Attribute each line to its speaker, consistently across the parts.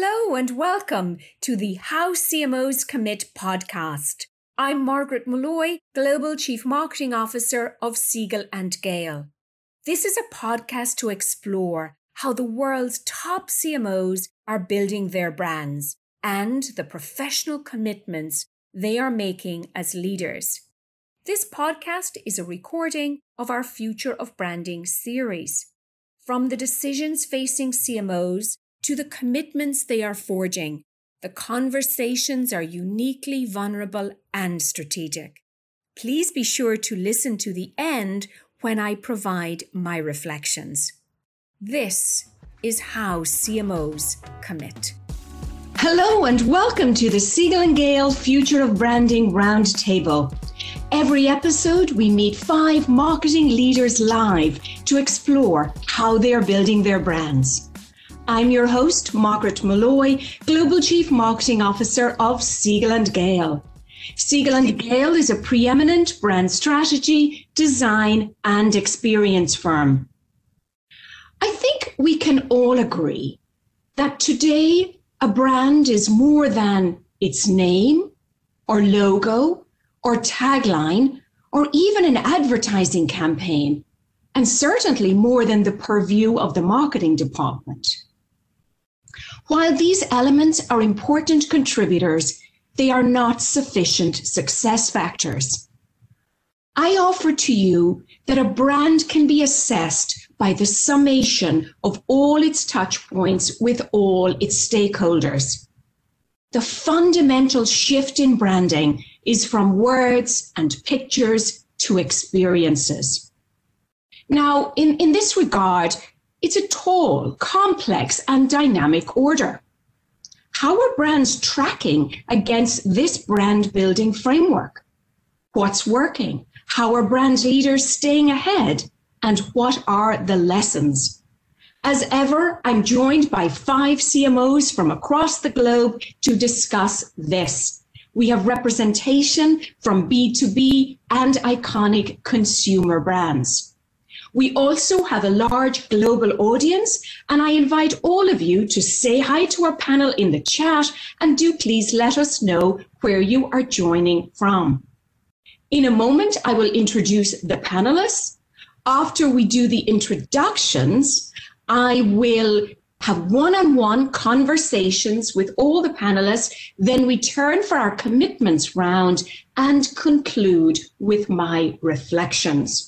Speaker 1: Hello and welcome to the How CMOs Commit podcast. I'm Margaret Molloy, Global Chief Marketing Officer of Siegel and Gale. This is a podcast to explore how the world's top CMOs are building their brands and the professional commitments they are making as leaders. This podcast is a recording of our Future of Branding series. From the decisions facing CMOs to the commitments they are forging, the conversations are uniquely vulnerable and strategic. Please be sure to listen to the end when I provide my reflections. This is how CMOs commit. Hello and welcome to the Siegel and Gale Future of Branding Roundtable. Every episode, we meet five marketing leaders live to explore how they are building their brands. I'm your host, Margaret Molloy, Global Chief Marketing Officer of Siegel and Gale. Siegel and Gale is a preeminent brand strategy, design, and experience firm. I think we can all agree that today a brand is more than its name or logo or tagline or even an advertising campaign, and certainly more than the purview of the marketing department. While these elements are important contributors, they are not sufficient success factors. I offer to you that a brand can be assessed by the summation of all its touch points with all its stakeholders. The fundamental shift in branding is from words and pictures to experiences. Now, in, in this regard, it's a tall, complex, and dynamic order. How are brands tracking against this brand building framework? What's working? How are brand leaders staying ahead? And what are the lessons? As ever, I'm joined by five CMOs from across the globe to discuss this. We have representation from B2B and iconic consumer brands. We also have a large global audience, and I invite all of you to say hi to our panel in the chat and do please let us know where you are joining from. In a moment, I will introduce the panelists. After we do the introductions, I will have one on one conversations with all the panelists. Then we turn for our commitments round and conclude with my reflections.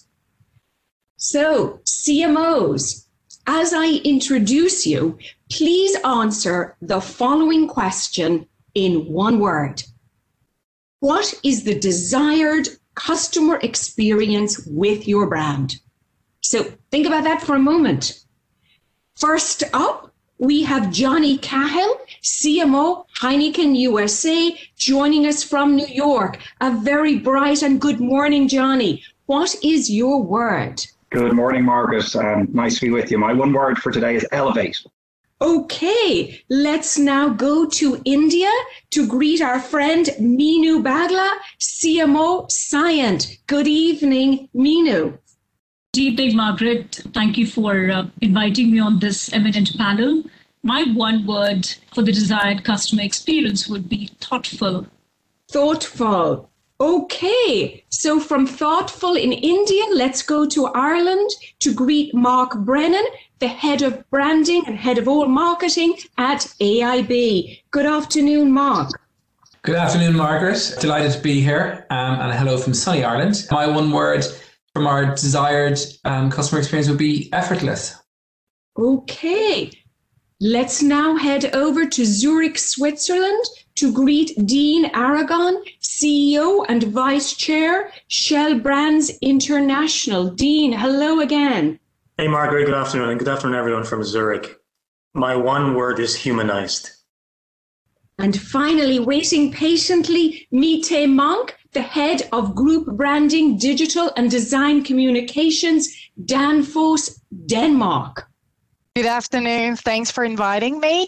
Speaker 1: So, CMOs, as I introduce you, please answer the following question in one word. What is the desired customer experience with your brand? So think about that for a moment. First up, we have Johnny Cahill, CMO Heineken USA, joining us from New York. A very bright and good morning, Johnny. What is your word?
Speaker 2: Good morning, Margaret. Um, nice to be with you. My one word for today is elevate.
Speaker 1: Okay, let's now go to India to greet our friend Meenu Bagla, CMO Cyient. Good evening, Meenu.
Speaker 3: Good evening, Margaret. Thank you for uh, inviting me on this eminent panel. My one word for the desired customer experience would be thoughtful.
Speaker 1: Thoughtful. Okay, so from thoughtful in India, let's go to Ireland to greet Mark Brennan, the head of branding and head of all marketing at AIB. Good afternoon, Mark.
Speaker 4: Good afternoon, Margaret. Delighted to be here. Um, and hello from sunny Ireland. My one word from our desired um, customer experience would be effortless.
Speaker 1: Okay, let's now head over to Zurich, Switzerland to greet Dean Aragon, CEO and Vice Chair, Shell Brands International. Dean, hello again.
Speaker 5: Hey, Margaret, good afternoon, and good afternoon, everyone from Zurich. My one word is humanized.
Speaker 1: And finally, waiting patiently, Mette Monk, the head of Group Branding, Digital and Design Communications, Danfoss, Denmark.
Speaker 6: Good afternoon. Thanks for inviting me.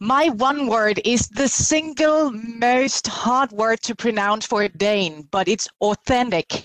Speaker 6: My one word is the single most hard word to pronounce for a Dane, but it's authentic.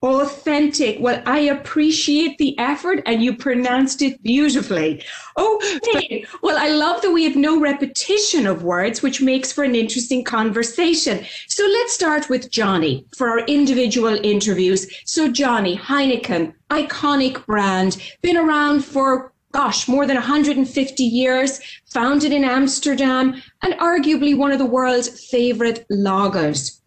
Speaker 1: Authentic. Well, I appreciate the effort and you pronounced it beautifully. Oh, okay. Well, I love that we have no repetition of words, which makes for an interesting conversation. So let's start with Johnny for our individual interviews. So, Johnny, Heineken, iconic brand, been around for gosh, more than 150 years, founded in Amsterdam, and arguably one of the world's favorite lagers.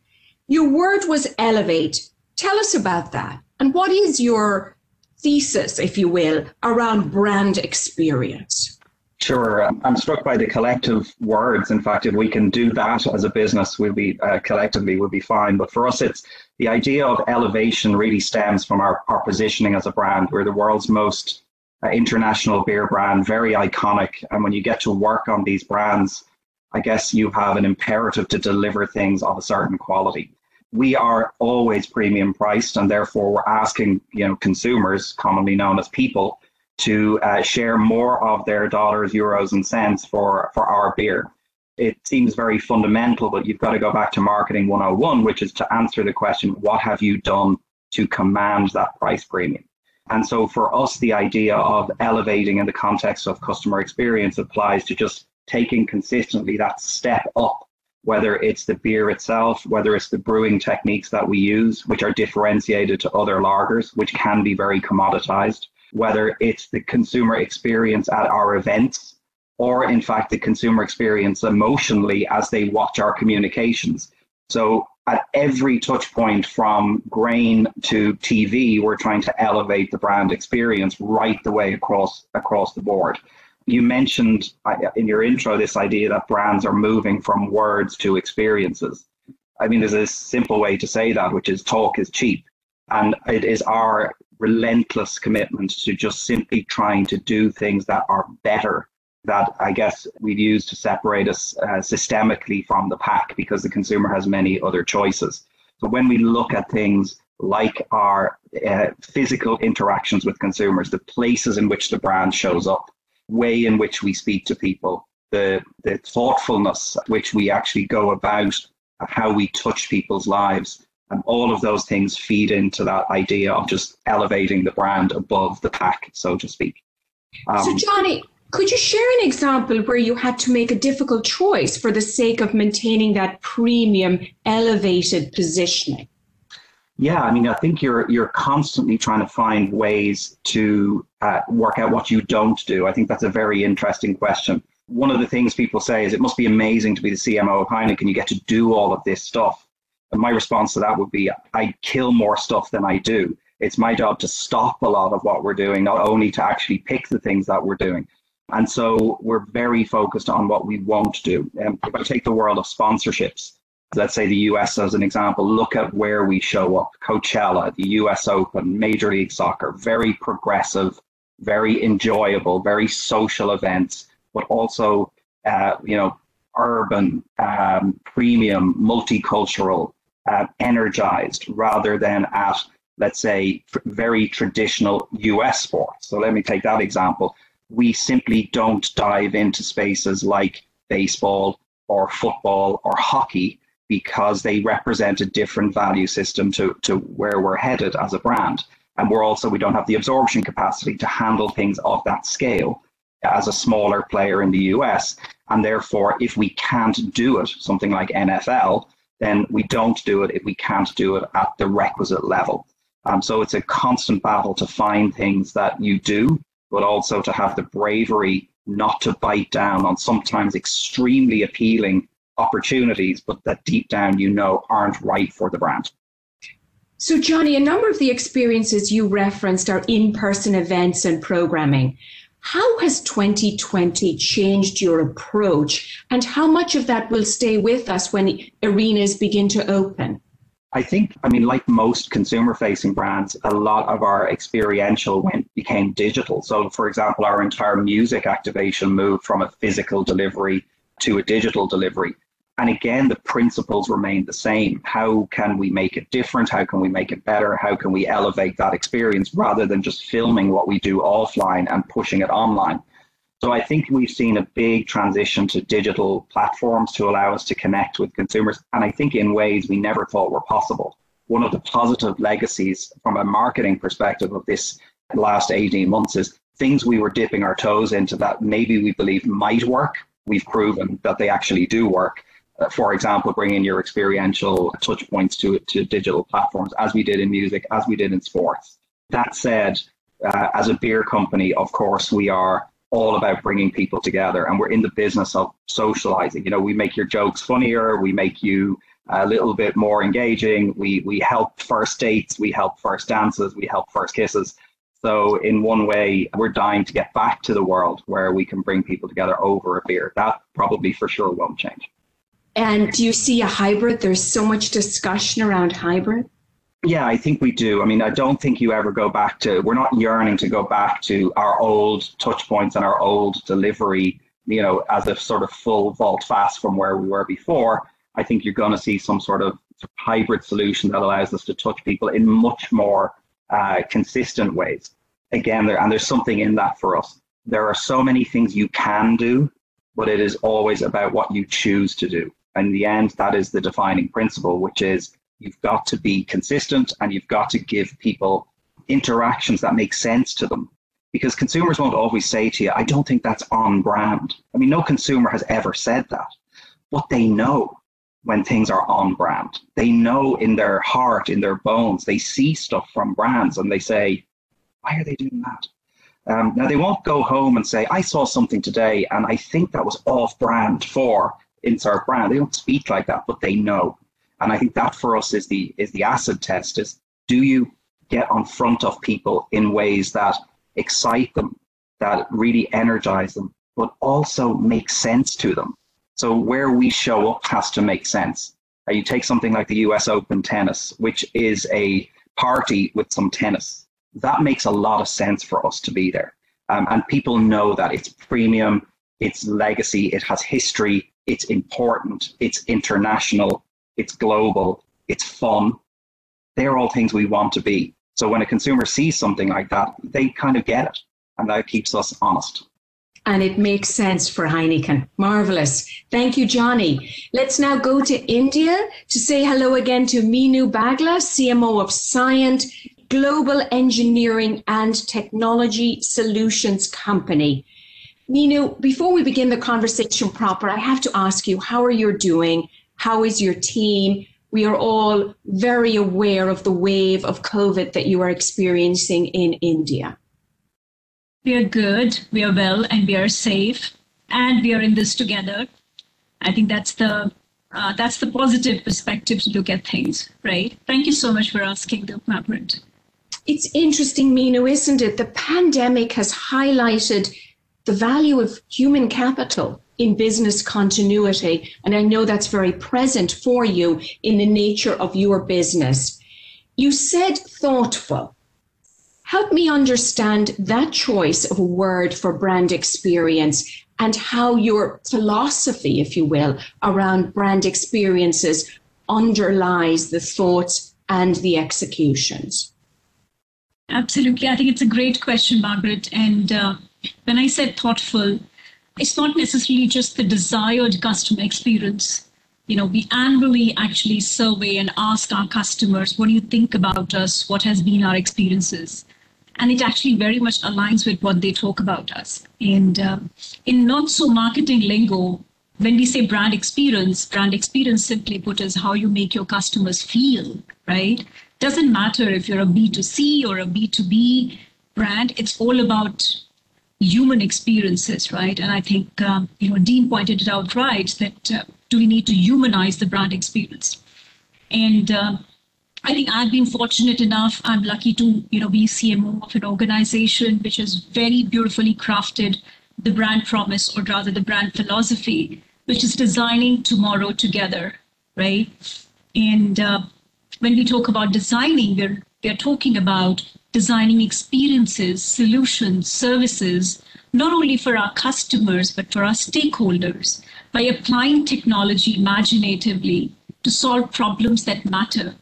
Speaker 1: Your word was elevate. Tell us about that. And what is your thesis, if you will, around brand experience?
Speaker 2: Sure. I'm struck by the collective words. In fact, if we can do that as a business, we'll be uh, collectively we'll be fine. But for us, it's the idea of elevation really stems from our, our positioning as a brand. We're the world's most international beer brand, very iconic. And when you get to work on these brands, I guess you have an imperative to deliver things of a certain quality we are always premium priced, and therefore we're asking you know consumers, commonly known as people, to uh, share more of their dollars, euros, and cents for for our beer. It seems very fundamental, but you've got to go back to marketing 101, which is to answer the question: What have you done to command that price premium? And so for us, the idea of elevating in the context of customer experience applies to just taking consistently that step up whether it's the beer itself, whether it's the brewing techniques that we use, which are differentiated to other lagers, which can be very commoditized, whether it's the consumer experience at our events, or in fact, the consumer experience emotionally as they watch our communications. So at every touch point from grain to TV, we're trying to elevate the brand experience right the way across across the board. You mentioned uh, in your intro this idea that brands are moving from words to experiences. I mean, there's a simple way to say that, which is talk is cheap. And it is our relentless commitment to just simply trying to do things that are better that I guess we'd use to separate us uh, systemically from the pack because the consumer has many other choices. So when we look at things like our uh, physical interactions with consumers, the places in which the brand shows up, way in which we speak to people, the, the thoughtfulness which we actually go about how we touch people's lives. And all of those things feed into that idea of just elevating the brand above the pack, so to speak.
Speaker 1: Um, so, Johnny, could you share an example where you had to make a difficult choice for the sake of maintaining that premium, elevated positioning?
Speaker 2: Yeah, I mean, I think you're you're constantly trying to find ways to uh, work out what you don't do. I think that's a very interesting question. One of the things people say is it must be amazing to be the CMO of Heineken. You get to do all of this stuff. And my response to that would be, I kill more stuff than I do. It's my job to stop a lot of what we're doing, not only to actually pick the things that we're doing. And so we're very focused on what we won't do. And if I take the world of sponsorships, let's say the US as an example, look at where we show up. Coachella, the US Open, Major League Soccer, very progressive, very enjoyable, very social events, but also, uh, you know, urban, um, premium, multicultural, uh, energized, rather than at, let's say, very traditional US sports. So let me take that example. We simply don't dive into spaces like baseball or football or hockey because they represent a different value system to, to where we're headed as a brand. And we're also, we don't have the absorption capacity to handle things of that scale as a smaller player in the US. And therefore, if we can't do it, something like NFL, then we don't do it if we can't do it at the requisite level. Um, so it's a constant battle to find things that you do, but also to have the bravery not to bite down on sometimes extremely appealing opportunities, but that deep down you know aren't right for the brand.
Speaker 1: So, Johnny, a number of the experiences you referenced are in person events and programming. How has 2020 changed your approach, and how much of that will stay with us when arenas begin to open?
Speaker 2: I think, I mean, like most consumer facing brands, a lot of our experiential went became digital. So, for example, our entire music activation moved from a physical delivery to a digital delivery. And again, the principles remain the same. How can we make it different? How can we make it better? How can we elevate that experience rather than just filming what we do offline and pushing it online? So I think we've seen a big transition to digital platforms to allow us to connect with consumers. And I think in ways we never thought were possible. one of the positive legacies from a marketing perspective of this last 18 months is things we were dipping our toes into that maybe we believe might work. We've proven that they actually do work. Uh, for example, bringing your experiential touch points to, to digital platforms, as we did in music, as we did in sports. That said, uh, as a beer company, of course, we are all about bringing people together and we're in the business of socializing. You know, we make your jokes funnier, we make you a little bit more engaging. We we help first dates, we help first dances, we help first kisses. So in one way, we're dying to get back to the world where we can bring people together over a beer. That probably for sure won't change.
Speaker 1: And do you see a hybrid? There's so much discussion around hybrid.
Speaker 2: Yeah, I think we do. I mean, I don't think you ever go back to, we're not yearning to go back to our old touch points and our old delivery, you know, as a sort of full vault fast from where we were before. I think you're going to see some sort of hybrid solution that allows us to touch people in much more uh, consistent ways. Again, there, and there's something in that for us. There are so many things you can do, but it is always about what you choose to do. In the end, that is the defining principle, which is you've got to be consistent and you've got to give people interactions that make sense to them. Because consumers won't always say to you, I don't think that's on brand. I mean, no consumer has ever said that. But they know when things are on brand. They know in their heart, in their bones, they see stuff from brands and they say, why are they doing that? Um, now, they won't go home and say, I saw something today and I think that was off brand for insert brand. They don't speak like that, but they know. And I think that for us is the is the acid test is do you get on front of people in ways that excite them, that really energize them, but also make sense to them. So where we show up has to make sense. Uh, you take something like the US Open tennis, which is a party with some tennis. That makes a lot of sense for us to be there. Um, and people know that it's premium, it's legacy, it has history, it's important, it's international, it's global, it's fun. They're all things we want to be. So when a consumer sees something like that, they kind of get it. And that keeps us honest.
Speaker 1: And it makes sense for Heineken. Marvelous. Thank you, Johnny. Let's now go to India to say hello again to Meenu Bagla, CMO of Cyient, Global Engineering and Technology Solutions Company. Meenu, before we begin the conversation proper, I have to ask you, how are you doing? How is your team? We are all very aware of the wave of COVID that you are experiencing in India.
Speaker 3: We are good, we are well, and we are safe, and we are in this together. I think that's the uh, that's the positive perspective to look at things, right? Thank you so much for asking, the Margaret.
Speaker 1: It's interesting, Meenu, isn't it? The pandemic has highlighted the value of human capital in business continuity. And I know that's very present for you in the nature of your business. You said thoughtful. Help me understand that choice of a word for brand experience and how your philosophy, if you will, around brand experiences underlies the thoughts and the executions.
Speaker 3: Absolutely. I think it's a great question, Margaret. And uh, when I said thoughtful, it's not necessarily just the desired customer experience. You know, we annually actually survey and ask our customers, what do you think about us? What has been our experiences? And it actually very much aligns with what they talk about us. And um, in not so marketing lingo, when we say brand experience, brand experience simply put is how you make your customers feel, right? Doesn't matter if you're a B2C or a B2B brand, it's all about human experiences, right? And I think um, you know Dean pointed it out right that uh, do we need to humanize the brand experience? And uh, I think I've been fortunate enough. I'm lucky to you know be CMO of an organization which has very beautifully crafted the brand promise, or rather the brand philosophy, which is designing tomorrow together, right? And uh, when we talk about designing, we're we're talking about designing experiences, solutions, services, not only for our customers, but for our stakeholders by applying technology imaginatively to solve problems that matter.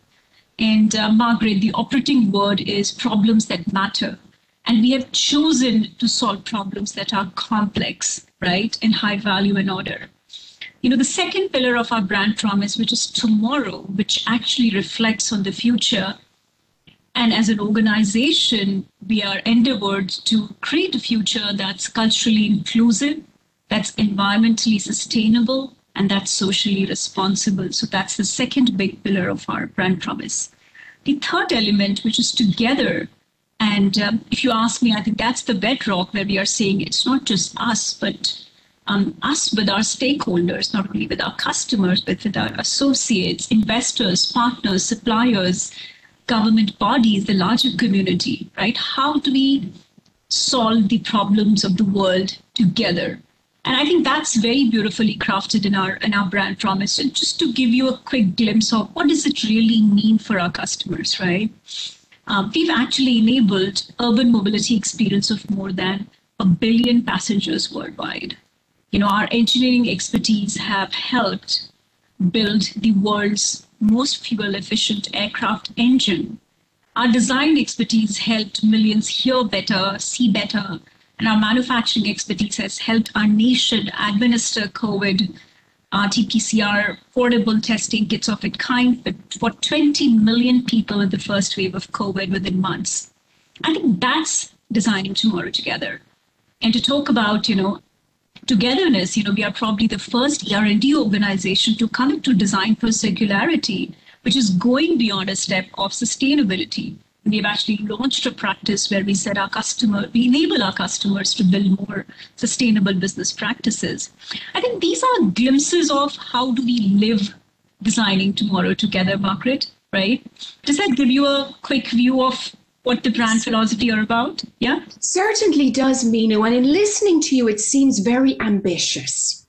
Speaker 3: And uh, Margaret, the operating word is problems that matter. And we have chosen to solve problems that are complex, right, and high value and order. You know, the second pillar of our brand promise, which is tomorrow, which actually reflects on the future. And as an organization, we are endeavored to create a future that's culturally inclusive, that's environmentally sustainable, and that's socially responsible. So that's the second big pillar of our brand promise. The third element, which is together, and um, if you ask me, I think that's the bedrock where we are saying it's not just us, but um, us with our stakeholders, not only with our customers, but with our associates, investors, partners, suppliers, government bodies, the larger community, right? How do we solve the problems of the world together? And I think that's very beautifully crafted in our in our brand promise. And just to give you a quick glimpse of what does it really mean for our customers, right? Um, we've actually enabled urban mobility experience of more than a billion passengers worldwide. You know, our engineering expertise have helped build the world's most fuel efficient aircraft engine. Our design expertise helped millions hear better, see better, and our manufacturing expertise has helped our nation administer COVID RT-PCR portable testing kits of its kind for 20 million people in the first wave of COVID within months. I think that's designing tomorrow together. And to talk about, you know, togetherness, you know, we are probably the first R&D organization to come to design for circularity, which is going beyond a step of sustainability. We've actually launched a practice where we said our customer, we enable our customers to build more sustainable business practices. I think these are glimpses of how do we live designing tomorrow together, Margaret, right? Does that give you a quick view of what the brand philosophy are about? Yeah?
Speaker 1: Certainly does, Meenu. And in listening to you, it seems very ambitious.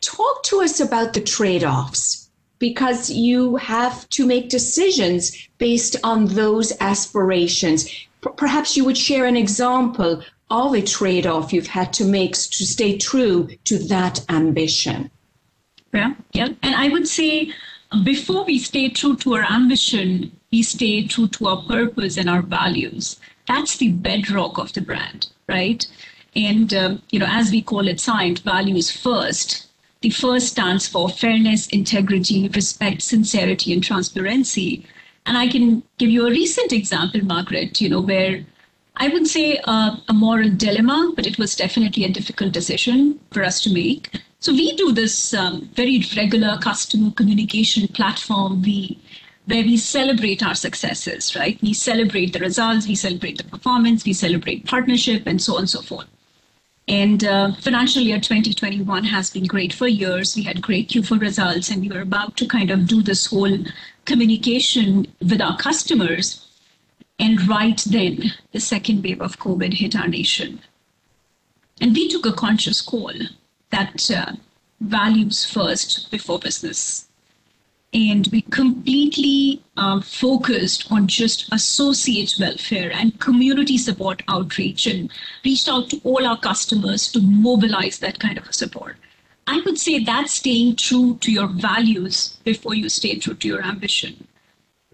Speaker 1: Talk to us about the trade offs because you have to make decisions based on those aspirations. P- perhaps you would share an example of a trade off you've had to make to stay true to that ambition.
Speaker 3: Yeah, yeah. And I would say before we stay true to our ambition, we stay true to our purpose and our values. That's the bedrock of the brand, right? And um, you know, as we call it, Cyient values first. The first stands for fairness, integrity, respect, sincerity, and transparency. And I can give you a recent example, Margaret. You know, where I would say a moral dilemma, but it was definitely a difficult decision for us to make. So we do this um, very regular customer communication platform. We where we celebrate our successes, right? We celebrate the results, we celebrate the performance, we celebrate partnership, and so on and so forth. And uh, financial year 2021 has been great for years. We had great Q4 results, and we were about to kind of do this whole communication with our customers. And right then, the second wave of COVID hit our nation. And we took a conscious call that uh, values first before business and we completely uh, focused on just associate welfare and community support outreach and reached out to all our customers to mobilize that kind of support. I would say that's staying true to your values before you stay true to your ambition.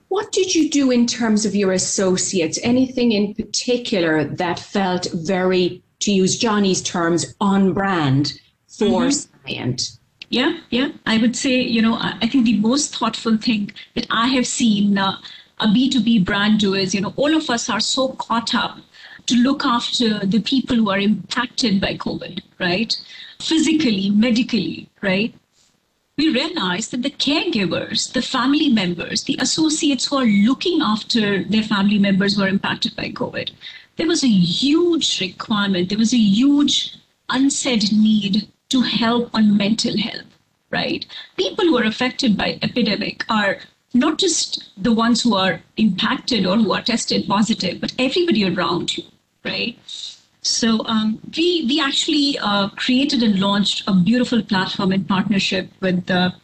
Speaker 1: What did you do in terms of your associates? Anything in particular that felt very, to use Johnny's terms, on brand for mm-hmm. Cyient?
Speaker 3: Yeah, yeah. I would say, you know, I think the most thoughtful thing that I have seen uh, a B2B brand do is, you know, all of us are so caught up to look after the people who are impacted by COVID, right? Physically, medically, right? We realize that the caregivers, the family members, the associates who are looking after their family members who are impacted by COVID, there was a huge requirement, there was a huge unsaid need to help on mental health, right? People who are affected by epidemic are not just the ones who are impacted or who are tested positive, but everybody around you, right? So um, we we actually uh, created and launched a beautiful platform in partnership with the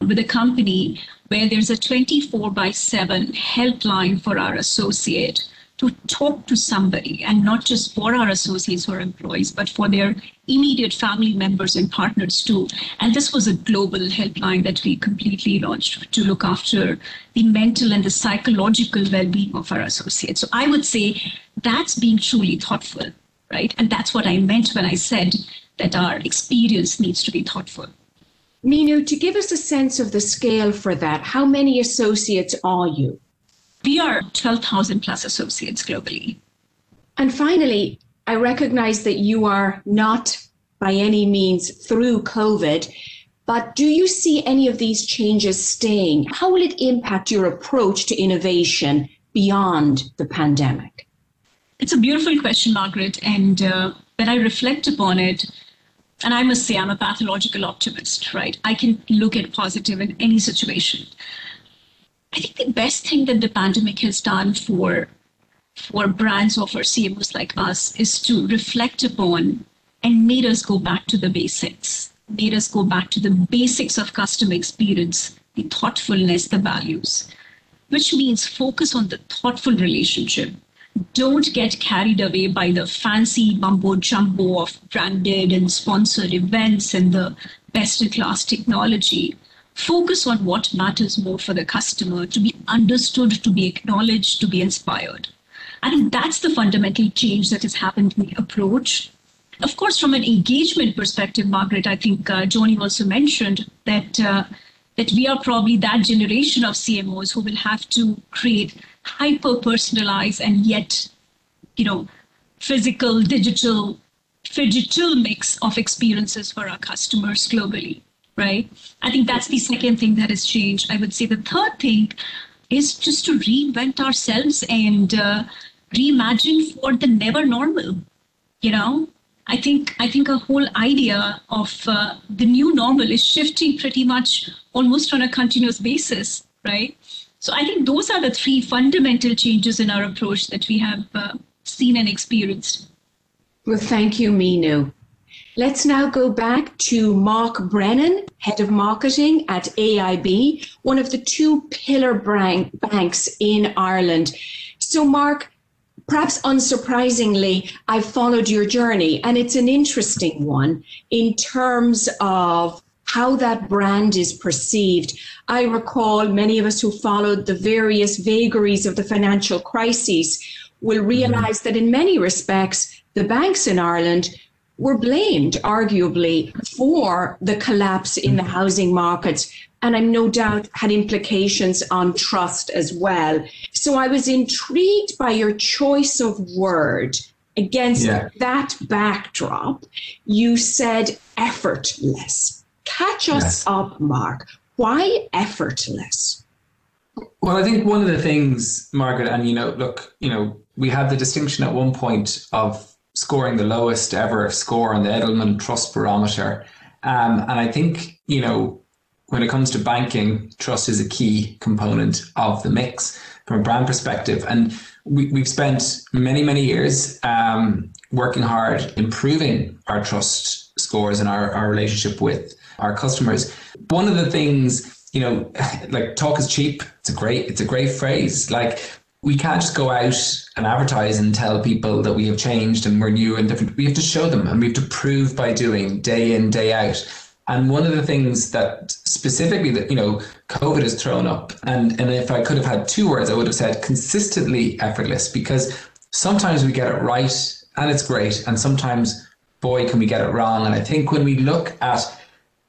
Speaker 3: with a company where there's a 24 by 7 helpline for our associate to talk to somebody and not just for our associates or employees, but for their immediate family members and partners too. And this was a global helpline that we completely launched to look after the mental and the psychological well-being of our associates. So I would say that's being truly thoughtful, right? And that's what I meant when I said that our experience needs to be thoughtful.
Speaker 1: Meenu, to give us a sense of the scale for that, how many associates are you?
Speaker 3: We are 12,000 plus associates globally.
Speaker 1: And finally, I recognize that you are not by any means through COVID, but do you see any of these changes staying? How will it impact your approach to innovation beyond the pandemic?
Speaker 3: It's a beautiful question, Margaret. And uh, when I reflect upon it, and I must say, I'm a pathological optimist, right? I can look at positive in any situation. I think the best thing that the pandemic has done for for brands or for CMOs like us is to reflect upon and made us go back to the basics, made us go back to the basics of customer experience, the thoughtfulness, the values, which means focus on the thoughtful relationship. Don't get carried away by the fancy mumbo jumbo of branded and sponsored events and the best in class technology focus on what matters more for the customer to be understood, to be acknowledged, to be inspired. I think that's the fundamental change that has happened in the approach. Of course, from an engagement perspective, Margaret, I think uh, also mentioned that uh, that we are probably that generation of CMOs who will have to create hyper personalized and yet, you know, physical, digital, digital mix of experiences for our customers globally right? I think that's the second thing that has changed. I would say the third thing is just to reinvent ourselves and uh, reimagine for the never normal. You know, I think I think a whole idea of uh, the new normal is shifting pretty much almost on a continuous basis, right? So I think those are the three fundamental changes in our approach that we have uh, seen and experienced.
Speaker 1: Well, thank you, Meenu. Let's now go back to Mark Brennan, Head of Marketing at AIB, one of the two pillar banks in Ireland. So, Mark, perhaps unsurprisingly, I've followed your journey, and it's an interesting one in terms of how that brand is perceived. I recall many of us who followed the various vagaries of the financial crises will mm-hmm. realize that in many respects, the banks in Ireland were blamed, arguably, for the collapse in the housing markets. And I'm no doubt had implications on trust as well. So I was intrigued by your choice of word against yeah. that backdrop. You said effortless. Catch us yes. up, Mark. Why effortless?
Speaker 4: Well, I think one of the things, Margaret, and you know, look, you know, we had the distinction at one point of scoring the lowest ever score on the Edelman Trust Barometer. Um, and I think, you know, when it comes to banking, trust is a key component of the mix from a brand perspective. And we, we've spent many, many years um, working hard, improving our trust scores and our, our relationship with our customers. One of the things, you know, like talk is cheap. It's a great, it's a great phrase. Like we can't just go out and advertise and tell people that we have changed and we're new and different. We have to show them and we have to prove by doing day in, day out. And one of the things that specifically that, you know, COVID has thrown up, and, and if I could have had two words, I would have said consistently effortless because sometimes we get it right and it's great. And sometimes, boy, can we get it wrong. And I think when we look at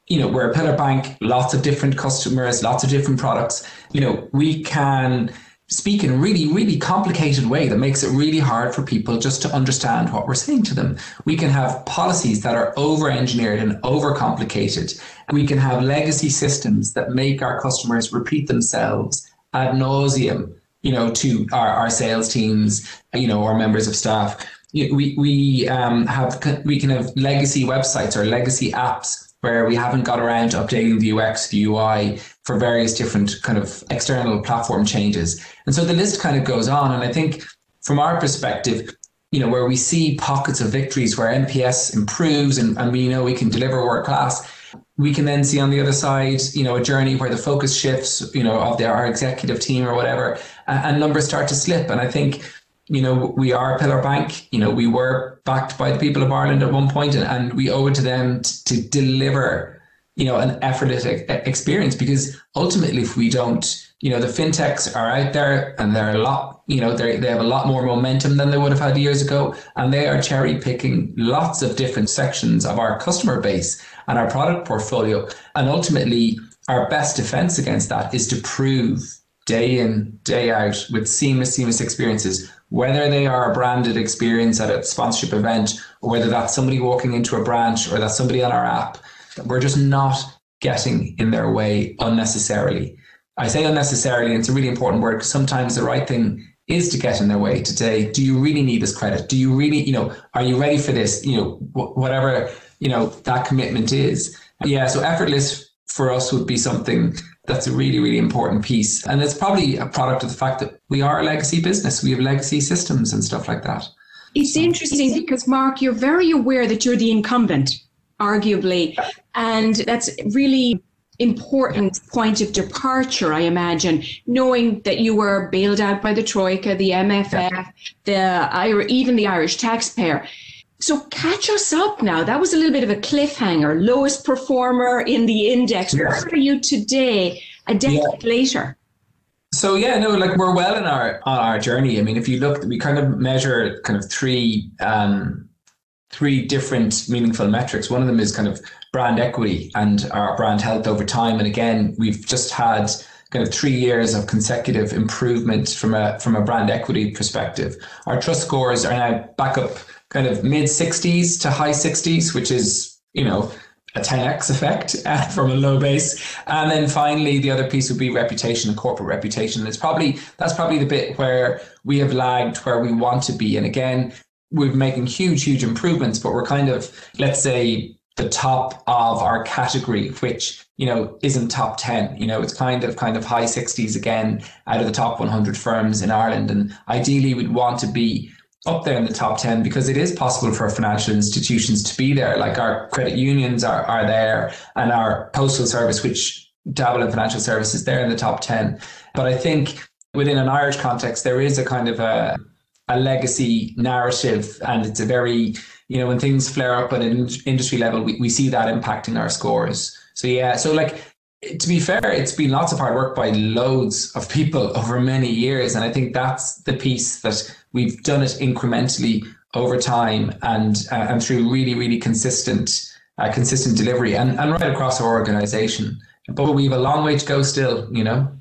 Speaker 4: you know, we're a pillar bank, lots of different customers, lots of different products. You know, we can speak in a really, really complicated way that makes it really hard for people just to understand what we're saying to them. We can have policies that are over engineered and over complicated. We can have legacy systems that make our customers repeat themselves ad nauseum, you know, to our, our sales teams, you know, our members of staff. We, we um, have, we can have legacy websites or legacy apps where we haven't got around to updating the UX, the UI for various different kind of external platform changes. And so the list kind of goes on. And I think from our perspective, you know, where we see pockets of victories where NPS improves and, and we know we can deliver world class, we can then see on the other side, you know, a journey where the focus shifts, you know, of the, our executive team or whatever, and, and numbers start to slip. And I think you know, we are a pillar bank. You know, we were backed by the people of Ireland at one point, and, and we owe it to them to, to deliver, you know, an effortless experience. Because ultimately, if we don't, you know, the fintechs are out there, and they're a lot, you know, they they have a lot more momentum than they would have had years ago, and they are cherry picking lots of different sections of our customer base. and our product portfolio. And ultimately, our best defense against that is to prove day in, day out with seamless, seamless experiences, whether they are a branded experience at a sponsorship event or whether that's somebody walking into a branch or that's somebody on our app. We're just not getting in their way unnecessarily. I say unnecessarily, and it's a really important word because sometimes the right thing is to get in their way today. Do you really need this credit? Do you really, you know, are you ready for this? You know, wh- whatever, you know, that commitment is. Yeah. So effortless for us would be something that's a really, really important piece. And it's probably a product of the fact that we are a legacy business. We have legacy systems and stuff like that.
Speaker 1: It's interesting because, Mark, you're very aware that you're the incumbent, arguably. And that's really important point of departure, I imagine, knowing that you were bailed out by the Troika, the IMF, the even the Irish taxpayer. So catch us up now. That was a little bit of a cliffhanger. Lowest performer in the index. Yes. Where are you today, a decade yeah. later?
Speaker 4: So yeah, no, like we're well in our on our journey. I mean, if you look, we kind of measure kind of three um, three different meaningful metrics. One of them is kind of brand equity and our brand health over time. And again, we've just had kind of three years of consecutive improvement from a from a brand equity perspective. Our trust scores are now back up kind of mid 60s to high 60s, which is, you know, a 10x effect uh, from a low base. And then finally, the other piece would be reputation and corporate reputation. And it's probably that's probably the bit where we have lagged where we want to be. And again, we're making huge, huge improvements, but we're kind of, let's say, the top of our category, which you know isn't top 10 you know it's kind of kind of high 60s again out of the top 100 firms in ireland and ideally we'd want to be up there in the top 10 because it is possible for financial institutions to be there. Like our credit unions are, are there and our postal service, which dabble in financial services, they're in the top 10. But I think within an Irish context, there is a kind of a, a legacy narrative and it's a very, you know, when things flare up at an industry level, we, we see that impacting our scores. So yeah, so like to be fair, it's been lots of hard work by loads of people over many years. And I think that's the piece that we've done it incrementally over time and uh, and through really, really consistent uh, consistent delivery and, and right across our organization. But we have a long way to go still, you know.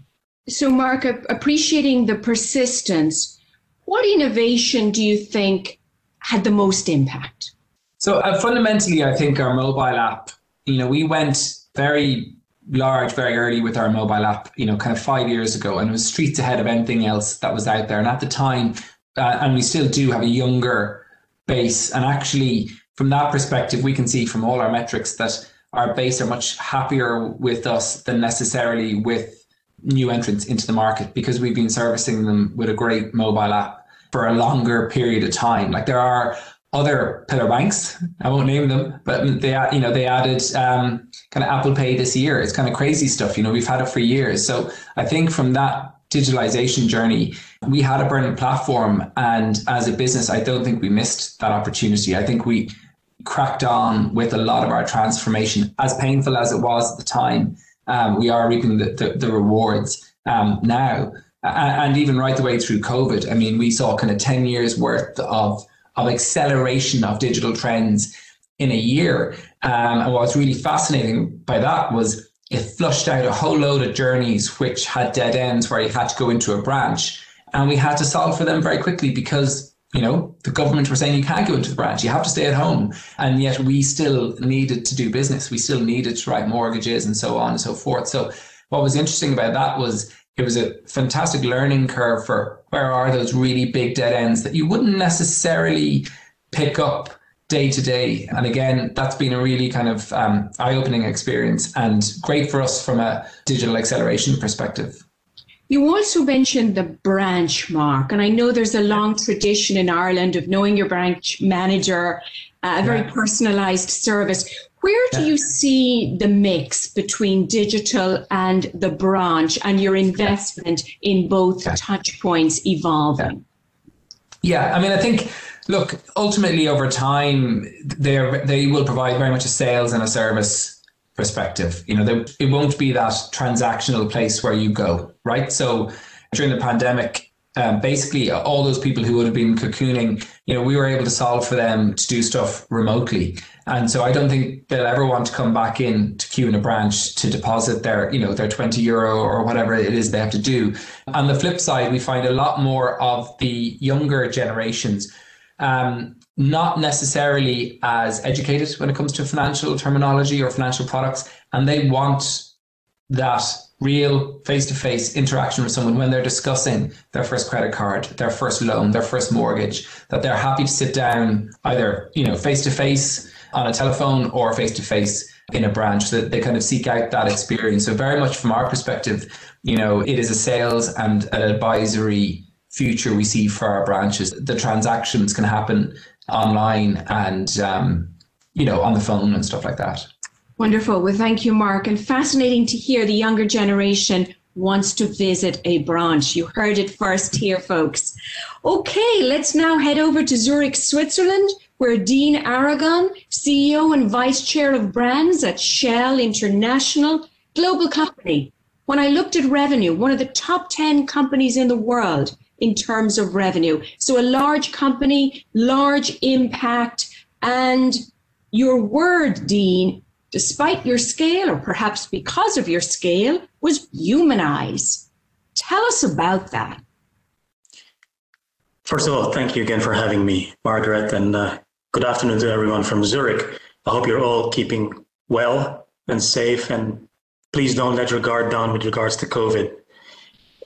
Speaker 1: So, Mark, appreciating the persistence, what innovation do you think had the most impact?
Speaker 4: So, uh, fundamentally, I think our mobile app, you know, we went very large very early with our mobile app, you know, kind of five years ago, and it was streets ahead of anything else that was out there. And at the time, uh, and we still do have a younger base. And actually, from that perspective, we can see from all our metrics that our base are much happier with us than necessarily with new entrants into the market because we've been servicing them with a great mobile app for a longer period of time. Like there are other pillar banks. I won't name them, but they you know they added um, kind of Apple Pay this year. It's kind of crazy stuff. You know, we've had it for years. So I think from that digitalization journey, we had a burning platform, and as a business, I don't think we missed that opportunity. I think we cracked on with a lot of our transformation, as painful as it was at the time. Um, we are reaping the, the, the rewards um, now. And even right the way through COVID, I mean, we saw kind of 10 years worth of of acceleration of digital trends in a year. Um, and what was really fascinating by that was it flushed out a whole load of journeys which had dead ends where you had to go into a branch. And we had to solve for them very quickly because, you know, the government were saying you can't go into the branch, you have to stay at home. And yet we still needed to do business. We still needed to write mortgages and so on and so forth. So what was interesting about that was it was a fantastic learning curve for where are those really big dead ends that you wouldn't necessarily pick up day to day. And again, that's been a really kind of um, eye opening experience and great for us from a digital acceleration perspective.
Speaker 1: You also mentioned the branch Mark, and I know there's a long tradition in Ireland of knowing your branch manager, uh, a very yeah. personalized service. Where do you see the mix between digital and the branch and your investment in both touch points evolving?
Speaker 4: Yeah, I mean, I think, look, ultimately over time, they they will provide very much a sales and a service perspective. You know, they, it won't be that transactional place where you go, right? So during the pandemic, um, basically all those people who would have been cocooning, you know, we were able to solve for them to do stuff remotely. And so I don't think they'll ever want to come back in to queue in a branch to deposit their, you know, their 20 euro or whatever it is they have to do. On the flip side, we find a lot more of the younger generations um, not necessarily as educated when it comes to financial terminology or financial products, and they want that real face-to-face interaction with someone when they're discussing their first credit card, their first loan, their first mortgage, that they're happy to sit down either, you know, face-to-face on a telephone or face-to-face in a branch that they kind of seek out that experience. So very much from our perspective, you know, it is a sales and an advisory future we see for our branches. The transactions can happen online and um, you know on the phone and stuff like that.
Speaker 1: Wonderful. Well, thank you, Mark. And fascinating to hear the younger generation wants to visit a branch. You heard it first here, folks. Okay, let's now head over to Zurich, Switzerland, where Dean Aragon, CEO and Vice Chair of Brands at Shell International, global company. When I looked at revenue, one of the top 10 companies in the world in terms of revenue. So a large company, large impact, and your word, Dean, despite your scale, or perhaps because of your scale, was humanize. Tell us about that.
Speaker 5: First of all, thank you again for having me, Margaret, and uh, good afternoon to everyone from Zurich. I hope you're all keeping well and safe, and please don't let your guard down with regards to COVID.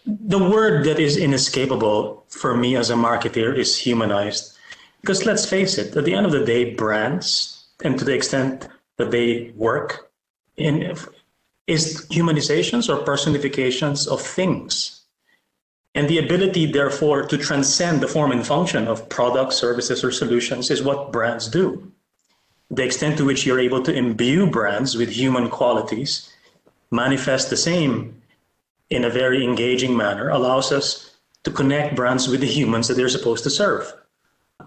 Speaker 5: The word that is inescapable for me as a marketer is humanized. Because let's face it, at the end of the day, brands, and to the extent that they work in is humanizations or personifications of things. And the ability, therefore, to transcend the form and function of products, services, or solutions is what brands do. The extent to which you're able to imbue brands with human qualities, manifest the same in a very engaging manner, allows us to connect brands with the humans that they're supposed to serve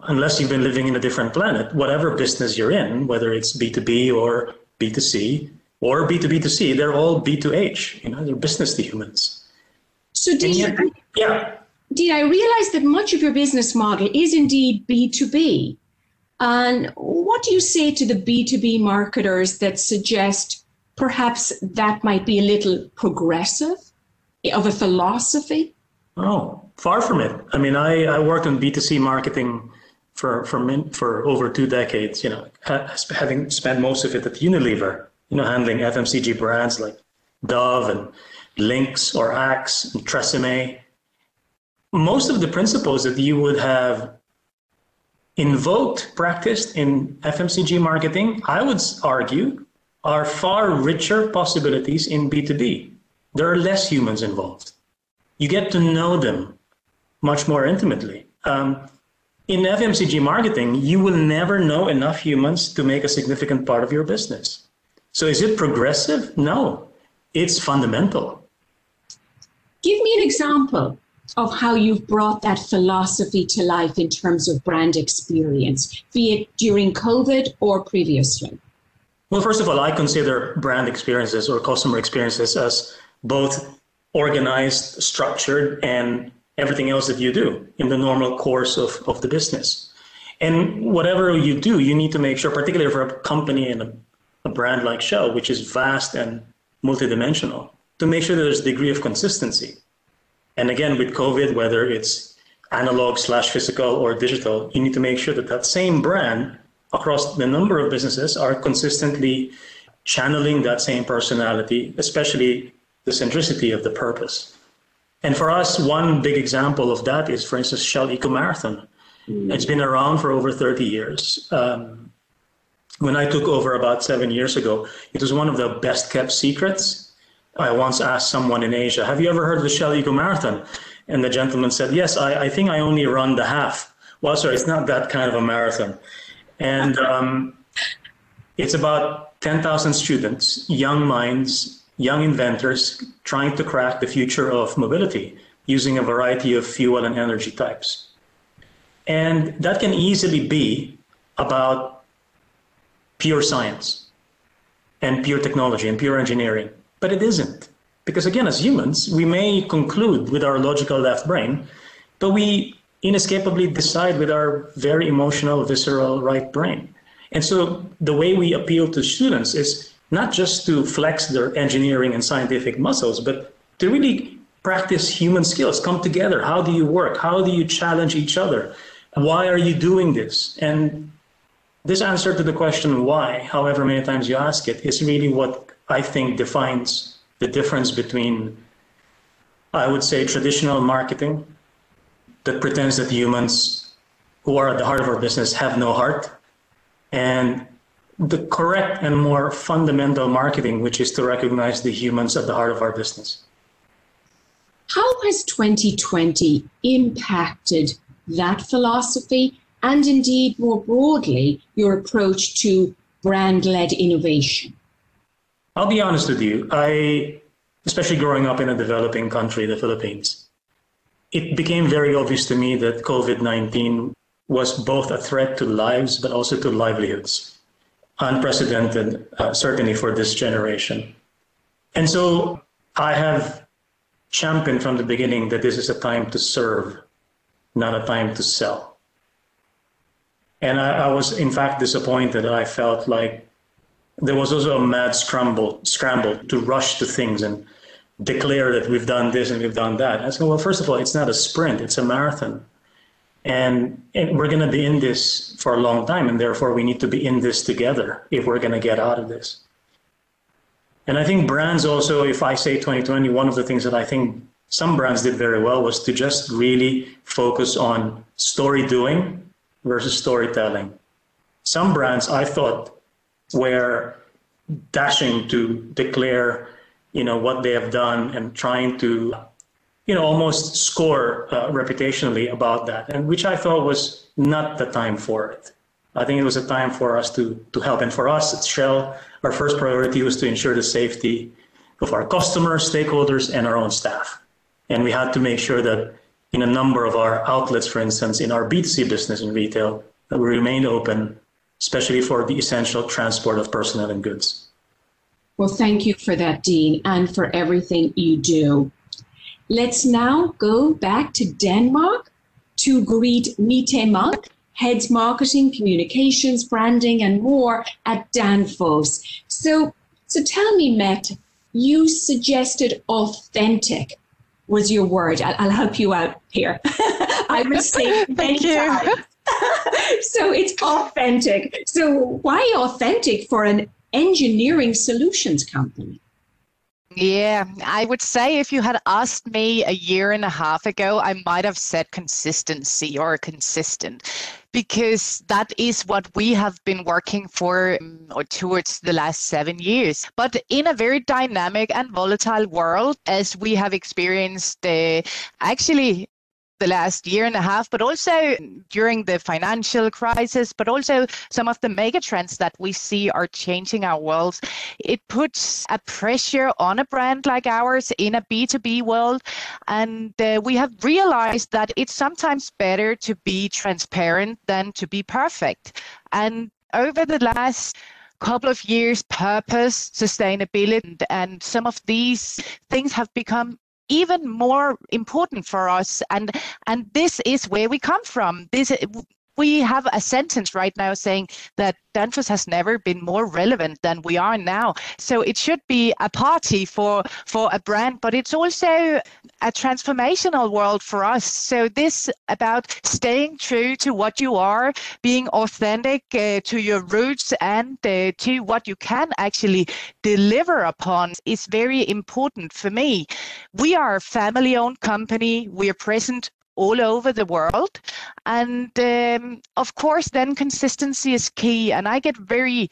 Speaker 5: unless you've been living in a different planet, whatever business you're in, whether it's B2B or B2C or B2B2C, they're all B2H, you know, they're business to humans.
Speaker 1: So did you,
Speaker 5: yeah.
Speaker 1: Did I realize that much of your business model is indeed B2B? And what do you say to the B2B marketers that suggest perhaps that might be a little progressive eh, of a philosophy?
Speaker 5: Oh, far from it. I mean, I, I worked on B2C marketing for for for over two decades. You know, having spent most of it at Unilever. You know, handling FMCG brands like Dove and Lynx or Axe and Tresemme. Most of the principles that you would have invoked, practiced in FMCG marketing, I would argue, are far richer possibilities in B2B. There are less humans involved. You get to know them much more intimately. Um, in FMCG marketing, you will never know enough humans to make a significant part of your business. So is it progressive? No, it's fundamental.
Speaker 1: Give me an example of how you've brought that philosophy to life in terms of brand experience, be it during COVID or previously.
Speaker 5: Well, first of all, I consider brand experiences or customer experiences as both organized, structured, and everything else that you do in the normal course of, of the business. And whatever you do, you need to make sure, particularly for a company and a, a brand like Shell, which is vast and multidimensional, to make sure there's a degree of consistency. And again, with COVID, whether it's analog slash physical or digital, you need to make sure that that same brand across the number of businesses are consistently channeling that same personality, especially the centricity of the purpose. And for us, one big example of that is, for instance, Shell Eco Marathon. Mm. It's been around for over 30 years. Um, when I took over about seven years ago, it was one of the best kept secrets. I once asked someone in Asia, Have you ever heard of the Shell Eco Marathon? And the gentleman said, Yes, I, I think I only run the half. Well, sorry, it's not that kind of a marathon. And um, it's about 10,000 students, young minds, young inventors trying to crack the future of mobility using a variety of fuel and energy types. And that can easily be about pure science and pure technology and pure engineering, but it isn't. Because again, as humans, we may conclude with our logical left brain but we inescapably decide with our very emotional, visceral right brain. And so the way we appeal to students is not just to flex their engineering and scientific muscles, but to really practice human skills, come together. How do you work? How do you challenge each other? Why are you doing this? And this answer to the question why, however many times you ask it, is really what I think defines the difference between, I would say, traditional marketing that pretends that humans who are at the heart of our business have no heart, and the correct and more fundamental marketing, which is to recognize the humans at the heart of our business.
Speaker 1: How has 2020 impacted that philosophy and indeed more broadly your approach to brand led innovation?
Speaker 5: I'll be honest with you. I, especially growing up in a developing country, the Philippines, it became very obvious to me that COVID 19 was both a threat to lives but also to livelihoods. Unprecedented, uh, certainly for this generation. And so I have championed from the beginning that this is a time to serve, not a time to sell. And I, I was, in fact, disappointed. I felt like there was also a mad scramble, scramble to rush to things and declare that we've done this and we've done that. I said, well, first of all, it's not a sprint, it's a marathon. And, and we're going to be in this for a long time, and therefore we need to be in this together if we're going to get out of this. And I think brands also, if I say 2020, one of the things that I think some brands did very well was to just really focus on story doing versus storytelling. Some brands I thought were dashing to declare, you know, what they have done and trying to you know, almost score uh, reputationally about that, and which I thought was not the time for it. I think it was a time for us to to help, and for us at Shell, our first priority was to ensure the safety of our customers, stakeholders, and our own staff, and we had to make sure that in a number of our outlets, for instance, in our B2C business in retail, that we remained open, especially for the essential transport of personnel and goods.
Speaker 1: Well, thank you for that, Dean, and for everything you do. Let's now go back to Denmark to greet Mette Mark, heads marketing, communications, branding, and more at Danfoss. So, so tell me, Mette, you suggested authentic was your word. I'll, I'll help you out here. I many times. Thank you. So it's authentic. So why authentic for an engineering solutions company?
Speaker 6: Yeah, I would say if you had asked me a year and a half ago, I might have said consistency or consistent because that is what we have been working for um, or towards the last seven years. But in a very dynamic and volatile world, as we have experienced uh, actually the last year and a half, but also during the financial crisis, but also some of the mega trends that we see are changing our world. It puts a pressure on a brand like ours in a B2B world. And uh, we have realized that it's sometimes better to be transparent than to be perfect. And over the last couple of years, purpose, sustainability, and some of these things have become even more important for us and and this is where we come from. This we have a sentence right now saying that Danfoss has never been more relevant than we are now. So it should be a party for for a brand, but it's also a transformational world for us. So this about staying true to what you are, being authentic uh, to your roots and uh, to what you can actually deliver upon is very important for me. We are a family-owned company. We are present all over the world. And um, of course, then consistency is key. And I get very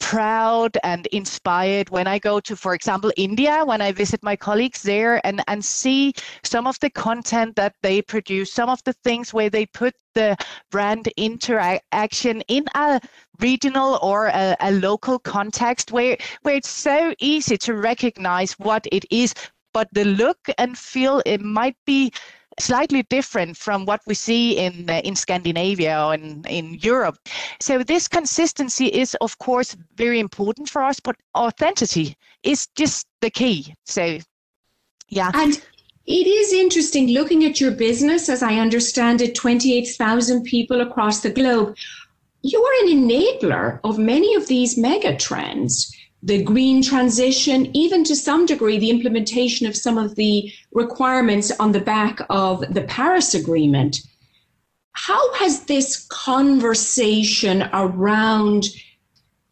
Speaker 6: proud and inspired when I go to, for example, India, when I visit my colleagues there and, and see some of the content that they produce, some of the things where they put the brand interaction in a regional or a, a local context where, where it's so easy to recognize what it is, but the look and feel, it might be slightly different from what we see in uh, in Scandinavia and in Europe. So this consistency is of course very important for us, but authenticity is just the key. So yeah.
Speaker 1: And It is interesting looking at your business, as I understand it, 28,000 people across the globe. You are an enabler of many of these mega trends the green transition, even to some degree, the implementation of some of the requirements on the back of the Paris Agreement. How has this conversation around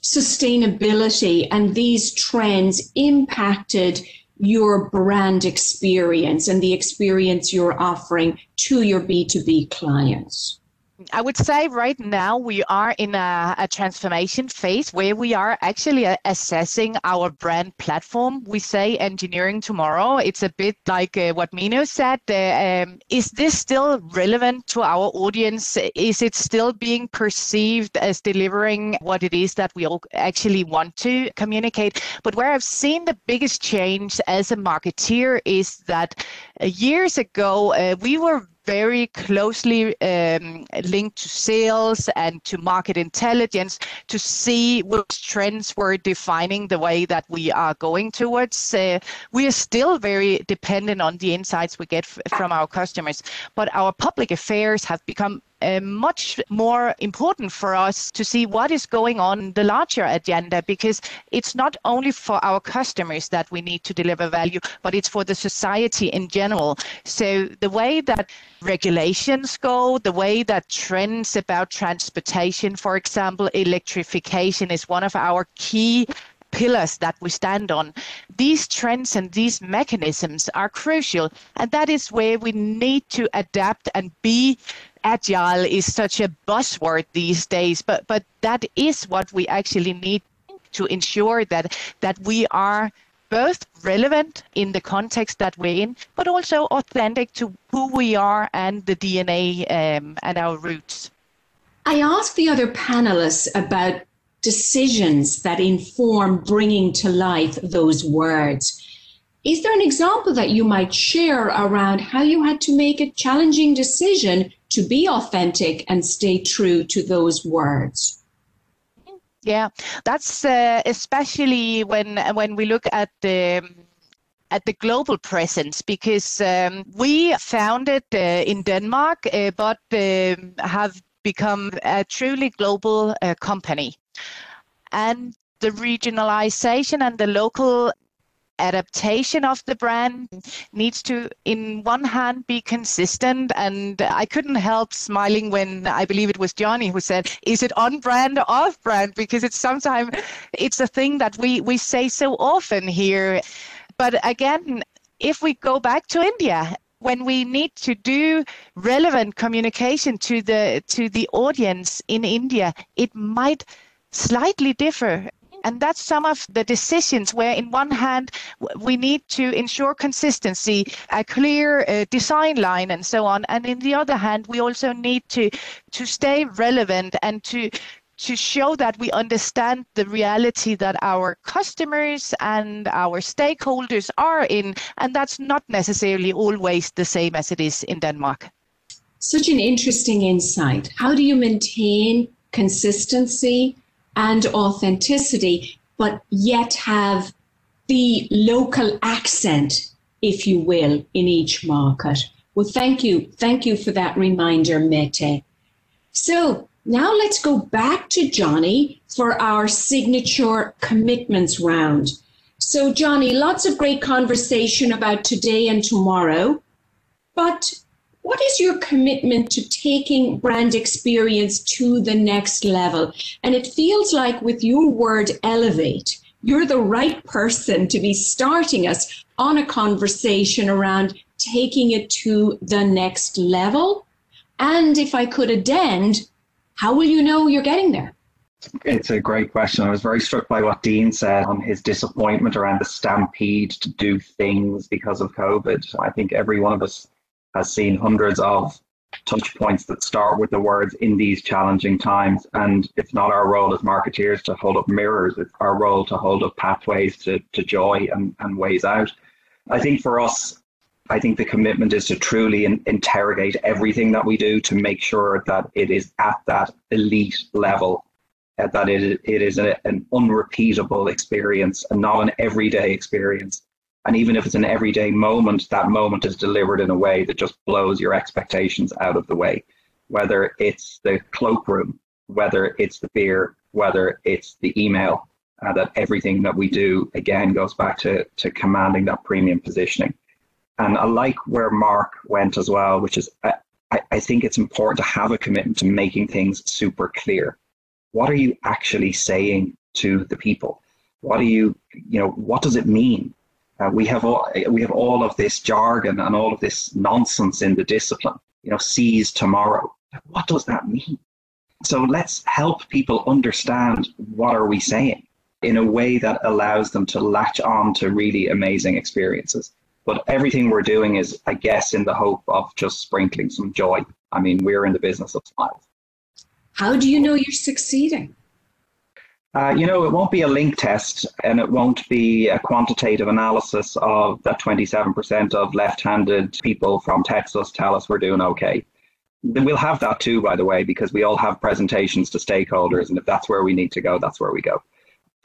Speaker 1: sustainability and these trends impacted your brand experience and the experience you're offering to your B2B clients?
Speaker 6: I would say right now we are in a, a transformation phase where we are actually uh, assessing our brand platform. We say engineering tomorrow. It's a bit like uh, what Meenu said. Uh, um, is this still relevant to our audience? Is it still being perceived as delivering what it is that we all actually want to communicate? But where I've seen the biggest change as a marketeer is that uh, years ago uh, we were very closely um, linked to sales and to market intelligence to see which trends were defining the way that we are going towards. Uh, we are still very dependent on the insights we get f- from our customers, but our public affairs have become uh, much more important for us to see what is going on the larger agenda because it's not only for our customers that we need to deliver value, but it's for the society in general. So the way that regulations go, the way that trends about transportation, for example, electrification is one of our key pillars that we stand on. These trends and these mechanisms are crucial, and that is where we need to adapt and be agile is such a buzzword these days, but but that is what we actually need to ensure that that we are both relevant in the context that we're in, but also authentic to who we are and the DNA um, and our roots.
Speaker 1: I asked the other panelists about decisions that inform bringing to life those words. Is there an example that you might share around how you had to make a challenging decision to be authentic and stay true to those words.
Speaker 6: Yeah, that's uh, especially when when we look at the at the global presence because um, we founded uh, in Denmark, uh, but um, have become a truly global uh, company, and the regionalization and the local adaptation of the brand needs to, in one hand, be consistent. And I couldn't help smiling when I believe it was Johnny who said, "Is it on brand or off brand?" Because it's sometimes it's a thing that we we say so often here. But again, if we go back to India, when we need to do relevant communication to the to the audience in India, it might slightly differ and that's some of the decisions where, in one hand, we need to ensure consistency, a clear uh, design line, and so on. And in the other hand, we also need to to stay relevant and to to show that we understand the reality that our customers and our stakeholders are in, and that's not necessarily always the same as it is in Denmark.
Speaker 1: Such an interesting insight. How do you maintain consistency and authenticity, but yet have the local accent, if you will, in each market. Well, thank you. Thank you for that reminder, Mette. So now let's go back to Johnny for our signature commitments round. So, Johnny, lots of great conversation about today and tomorrow, but what is your commitment to taking brand experience to the next level? And it feels like with your word elevate, you're the right person to be starting us on a conversation around taking it to the next level. And if I could addend, how will you know you're getting there?
Speaker 2: It's a great question. I was very struck by what Dean said on his disappointment around the stampede to do things because of COVID. I think every one of us has seen hundreds of touch points that start with the words in these challenging times. And it's not our role as marketeers to hold up mirrors, it's our role to hold up pathways to, to joy and, and ways out. I think for us, I think the commitment is to truly in, interrogate everything that we do to make sure that it is at that elite level, that it, it is a, an unrepeatable experience and not an everyday experience. And even if it's an everyday moment, that moment is delivered in a way that just blows your expectations out of the way. Whether it's the cloakroom, whether it's the beer, whether it's the email, uh, that everything that we do again goes back to, to commanding that premium positioning. And I like where Mark went as well, which is I, I think it's important to have a commitment to making things super clear. What are you actually saying to the people? What do you, you know, what does it mean? Uh, we have all we have all of this jargon and all of this nonsense in the discipline. You know, seize tomorrow. What does that mean? So let's help people understand what are we saying in a way that allows them to latch on to really amazing experiences. But everything we're doing is, I guess, in the hope of just sprinkling some joy. I mean, we're in the business of smiles.
Speaker 1: How do you know you're succeeding?
Speaker 2: Uh, you know, it won't be a link test and it won't be a quantitative analysis of that 27% of left handed people from Texas tell us we're doing okay. We'll have that too, by the way, because we all have presentations to stakeholders. And if that's where we need to go, that's where we go.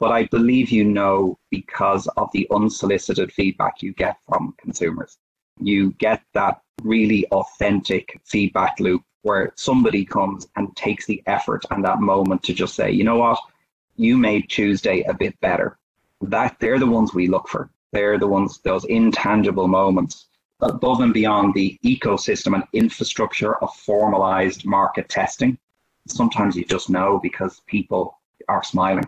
Speaker 2: But I believe you know because of the unsolicited feedback you get from consumers. You get that really authentic feedback loop where somebody comes and takes the effort and that moment to just say, you know what, you made Tuesday a bit better. That they're the ones we look for. They're the ones, those intangible moments above and beyond the ecosystem and infrastructure of formalized market testing. Sometimes you just know because people are smiling.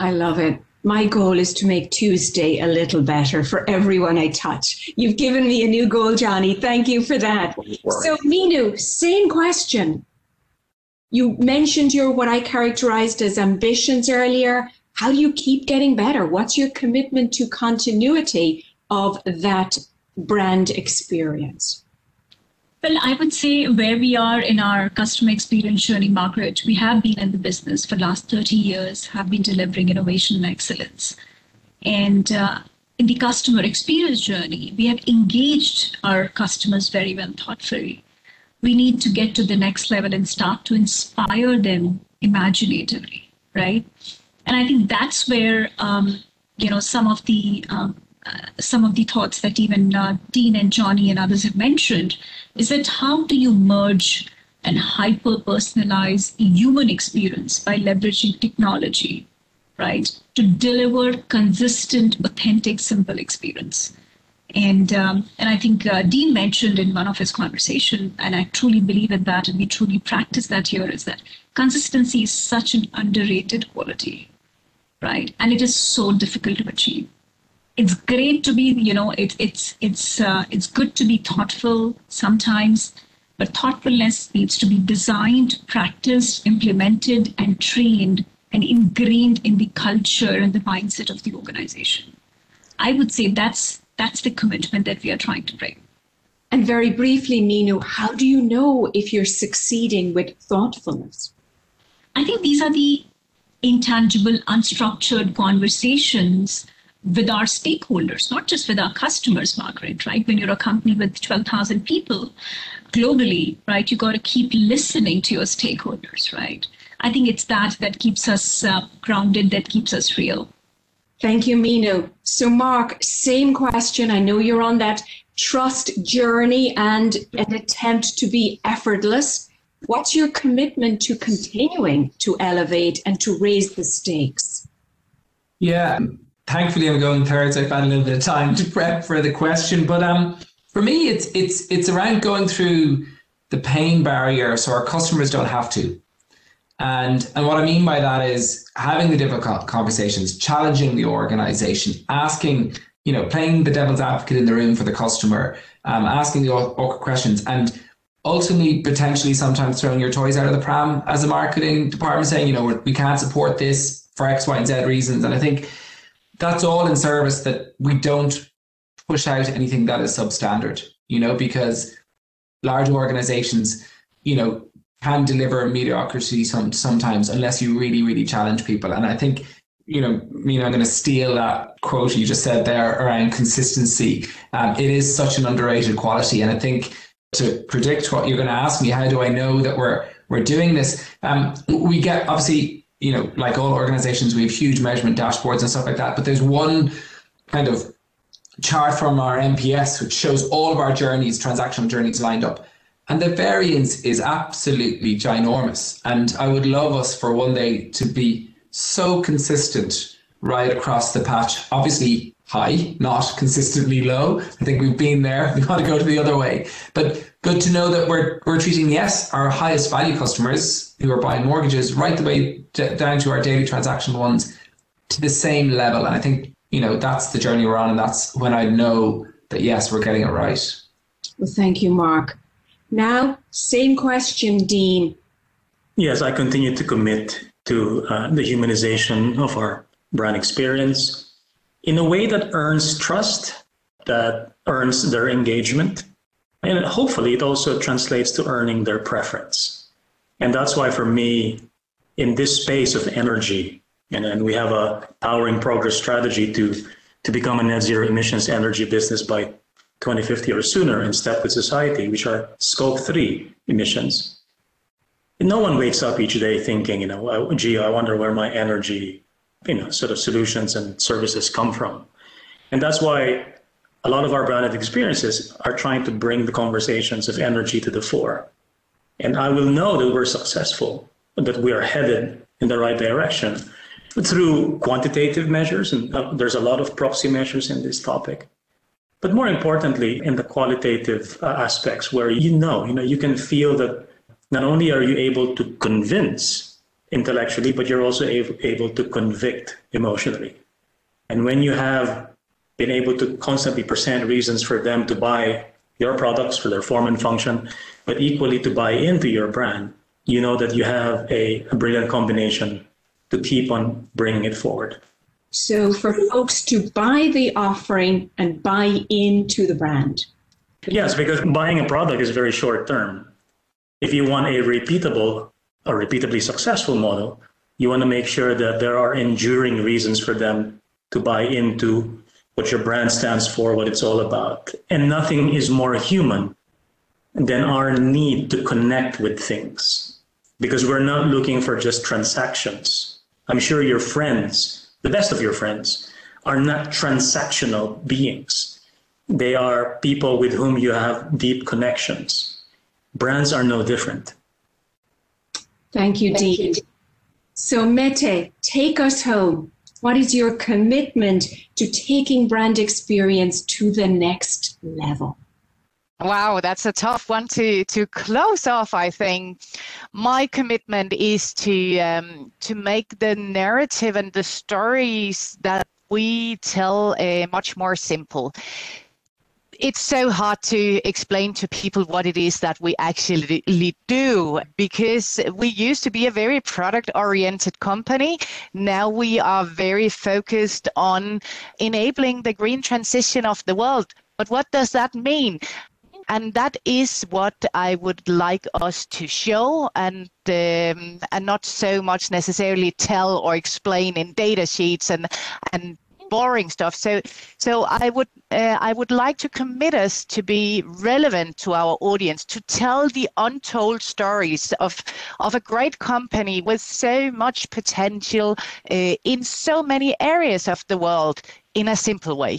Speaker 1: I love it. My goal is to make Tuesday a little better for everyone I touch. You've given me a new goal, Johnny. Thank you for that. So, Meenu, same question. You mentioned your what I characterized as ambitions earlier. How do you keep getting better? What's your commitment to continuity of that brand experience?
Speaker 3: Well, I would say where we are in our customer experience journey, Margaret, we have been in the business for the last 30 years, have been delivering innovation and excellence. And uh, in the customer experience journey, we have engaged our customers very well thoughtfully. We need to get to the next level and start to inspire them imaginatively, right? And I think that's where um, you know some of the um, some of the thoughts that even uh, Dean and Johnny and others have mentioned is that how do you merge and hyper personalize human experience by leveraging technology, right, to deliver consistent, authentic, simple experience. And um, and I think uh, Dean mentioned in one of his conversation, and I truly believe in that, and we truly practice that here, is that consistency is such an underrated quality, right? And it is so difficult to achieve it's great to be you know it, it's it's uh, it's good to be thoughtful sometimes but thoughtfulness needs to be designed practiced implemented and trained and ingrained in the culture and the mindset of the organization i would say that's that's the commitment that we are trying to bring
Speaker 1: and very briefly Meenu how do you know if you're succeeding with thoughtfulness
Speaker 3: i think these are the intangible unstructured conversations with our stakeholders, not just with our customers, Margaret, right? When you're a company with 12,000 people globally, right, you got to keep listening to your stakeholders, right? I think it's that that keeps us uh, grounded, that keeps us real.
Speaker 1: Thank you, Meenu. So, Mark, same question. I know you're on that trust journey and an attempt to be effortless. What's your commitment to continuing to elevate and to raise the stakes?
Speaker 4: Yeah, thankfully I'm going third, so I found a little bit of time to prep for the question. But um, for me, it's it's it's around going through the pain barrier, so our customers don't have to. And and what I mean by that is having the difficult conversations, challenging the organization, asking, you know, playing the devil's advocate in the room for the customer, um, asking the awkward questions, and ultimately potentially sometimes throwing your toys out of the pram as a marketing department, saying, you know, we can't support this for X, Y, and Z reasons. And I think that's all in service that we don't push out anything that is substandard, you know, because large organizations, you know, can deliver mediocrity some, sometimes unless you really, really challenge people. And I think, you know, you know, I'm going to steal that quote you just said there around consistency. Um, it is such an underrated quality. And I think to predict what you're going to ask me, how do I know that we're, we're doing this? Um, we get obviously you know, like all organizations, we have huge measurement dashboards and stuff like that. But there's one kind of chart from our NPS, which shows all of our journeys, transactional journeys lined up. And the variance is absolutely ginormous. And I would love us for one day to be so consistent right across the patch. Obviously, high, not consistently low. I think we've been there. We want to go to the other way. But good to know that we're, we're treating, yes, our highest value customers who are buying mortgages right the way d- down to our daily transactional ones to the same level. And I think, you know, that's the journey we're on. And that's when I know that, yes, we're getting it right.
Speaker 1: Well, thank you, Mark. Now, same question, Dean.
Speaker 5: Yes, I continue to commit to uh, the humanization of our brand experience in a way that earns trust, that earns their engagement, and hopefully it also translates to earning their preference. And that's why, for me, in this space of energy, and, and we have a powering progress strategy to, to become a net zero emissions energy business by 2050 or sooner in step with society, which are scope three emissions. And no one wakes up each day thinking, you know, gee, I wonder where my energy, you know, sort of solutions and services come from. And that's why a lot of our branded experiences are trying to bring the conversations of energy to the fore. And I will know that we're successful, that we are headed in the right direction through quantitative measures. And uh, there's a lot of proxy measures in this topic but more importantly, in the qualitative uh, aspects where you know, you know, you can feel that not only are you able to convince intellectually, but you're also able, able to convict emotionally. And when you have been able to constantly present reasons for them to buy your products for their form and function, but equally to buy into your brand, you know that you have a, a brilliant combination to keep on bringing it forward.
Speaker 1: So for folks to buy the offering and buy into the brand.
Speaker 5: Yes, because buying a product is very short term. If you want a repeatable, a repeatably successful model, you want to make sure that there are enduring reasons for them to buy into what your brand stands for, what it's all about. And nothing is more human than our need to connect with things because we're not looking for just transactions. I'm sure your friends the best of your friends are not transactional beings. They are people with whom you have deep connections. Brands are no different.
Speaker 1: Thank you, Dean. So, Mette, take us home. What is your commitment to taking brand experience to the next level?
Speaker 6: Wow, that's a tough one to to close off. I think my commitment is to um, to make the narrative and the stories that we tell uh, much more simple. It's so hard to explain to people what it is that we actually do because we used to be a very product oriented company. Now we are very focused on enabling the green transition of the world. But what does that mean? And that is what I would like us to show and um, and not so much necessarily tell or explain in data sheets and and boring stuff. So so I would uh, I would like to commit us to be relevant to our audience to tell the untold stories of of a great company with so much potential uh, in so many areas of the world in a simple way,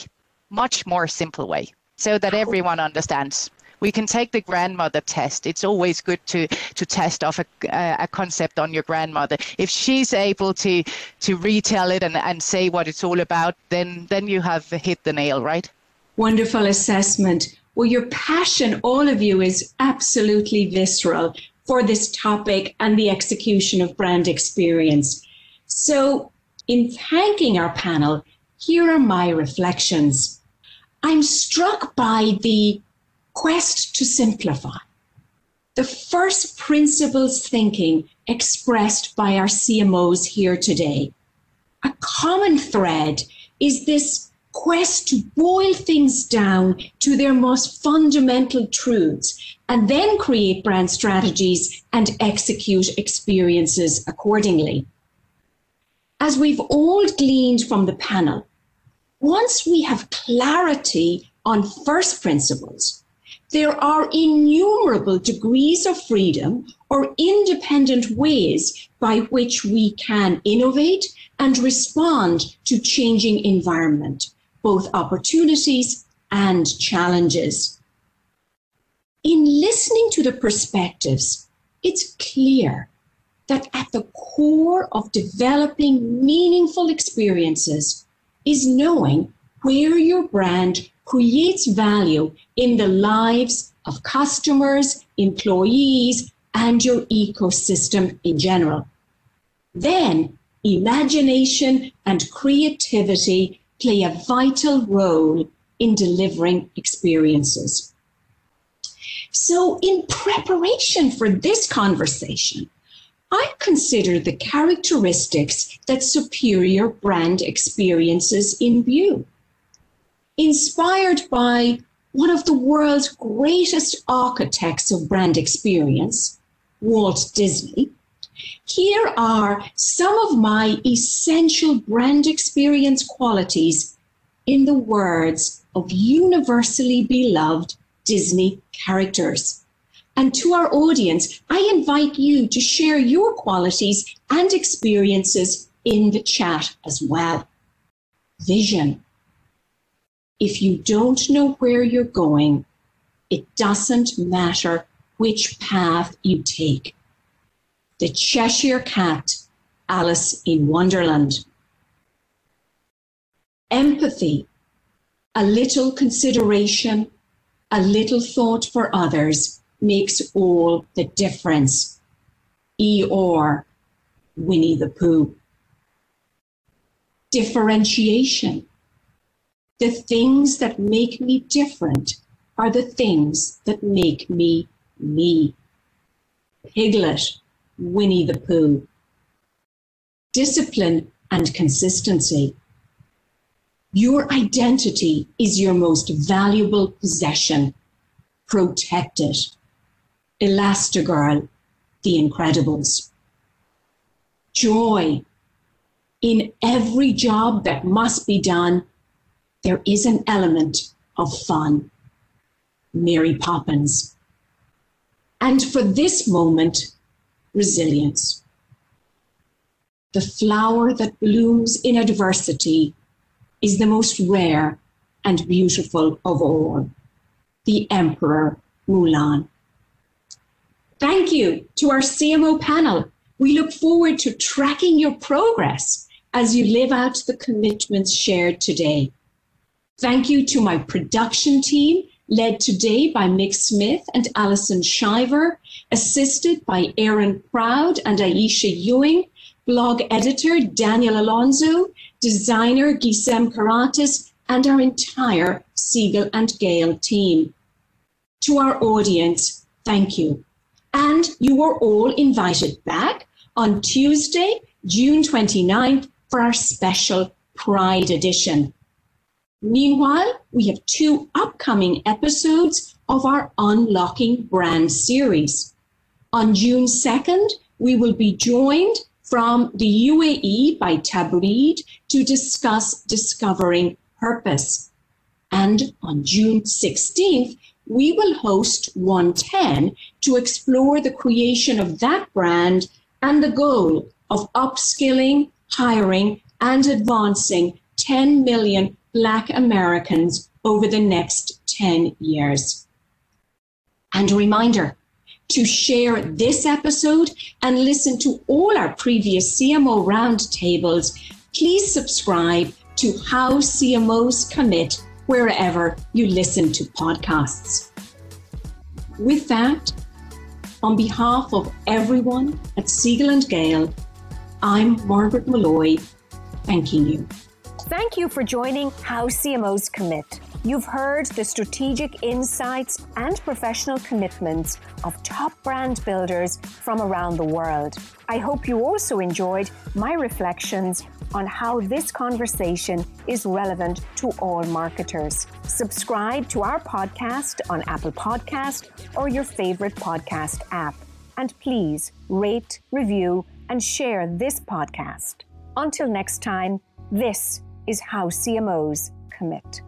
Speaker 6: much more simple way so that everyone understands we can take the grandmother test. It's always good to to test off a, a concept on your grandmother. If she's able to to retell it and, and say what it's all about, then then you have hit the nail, right?
Speaker 1: Wonderful assessment. Well, your passion, all of you, is absolutely visceral for this topic and the execution of brand experience. So, in thanking our panel, here are my reflections. I'm struck by the quest to simplify. The first principles thinking expressed by our CMOs here today. A common thread is this quest to boil things down to their most fundamental truths and then create brand strategies and execute experiences accordingly. As we've all gleaned from the panel, once we have clarity on first principles, there are innumerable degrees of freedom or independent ways by which we can innovate and respond to changing environment, both opportunities and challenges. In listening to the perspectives, it's clear that at the core of developing meaningful experiences is knowing where your brand creates value in the lives of customers, employees, and your ecosystem in general. Then, imagination and creativity play a vital role in delivering experiences. So, in preparation for this conversation, I consider the characteristics that superior brand experiences in view. Inspired by one of the world's greatest architects of brand experience, Walt Disney, here are some of my essential brand experience qualities in the words of universally beloved Disney characters. And to our audience, I invite you to share your qualities and experiences in the chat as well. Vision. If you don't know where you're going, it doesn't matter which path you take. The Cheshire Cat, Alice in Wonderland. Empathy, a little consideration, a little thought for others makes all the difference. Eeyore, Winnie the Pooh. Differentiation. The things that make me different are the things that make me me. Piglet, Winnie the Pooh. Discipline and consistency. Your identity is your most valuable possession. Protect it. Elastigirl, The Incredibles. Joy. In every job that must be done, there is an element of fun. Mary Poppins. And for this moment, resilience. The flower that blooms in adversity is the most rare and beautiful of all, the Emperor Mulan. Thank you to our CMO panel. We look forward to tracking your progress as you live out the commitments shared today. Thank you to my production team, led today by Mick Smith and Alison Shiver, assisted by Aaron Proud and Aisha Ewing, blog editor Daniel Alonso, designer Gisem Karatis, and our entire Siegel and Gale team. To our audience, thank you. And you are all invited back on Tuesday, June 29th for our special Pride edition. Meanwhile, we have two upcoming episodes of our Unlocking Brand series. On June 2nd, we will be joined from the UAE by Tabreed to discuss discovering purpose. And on June 16th, we will host OneTen to explore the creation of that brand and the goal of upskilling, hiring, and advancing 10 million Black Americans over the next 10 years. And a reminder to share this episode and listen to all our previous CMO roundtables, please subscribe to How CMOs Commit wherever you listen to podcasts. With that, on behalf of everyone at Siegel and Gale, I'm Margaret Molloy, thanking you.
Speaker 7: Thank you for joining How CMOs Commit. You've heard the strategic insights and professional commitments of top brand builders from around the world. I hope you also enjoyed my reflections on how this conversation is relevant to all marketers. Subscribe to our podcast on Apple Podcast or your favorite podcast app. And please rate, review, and share this podcast. Until next time, this is how CMOs commit.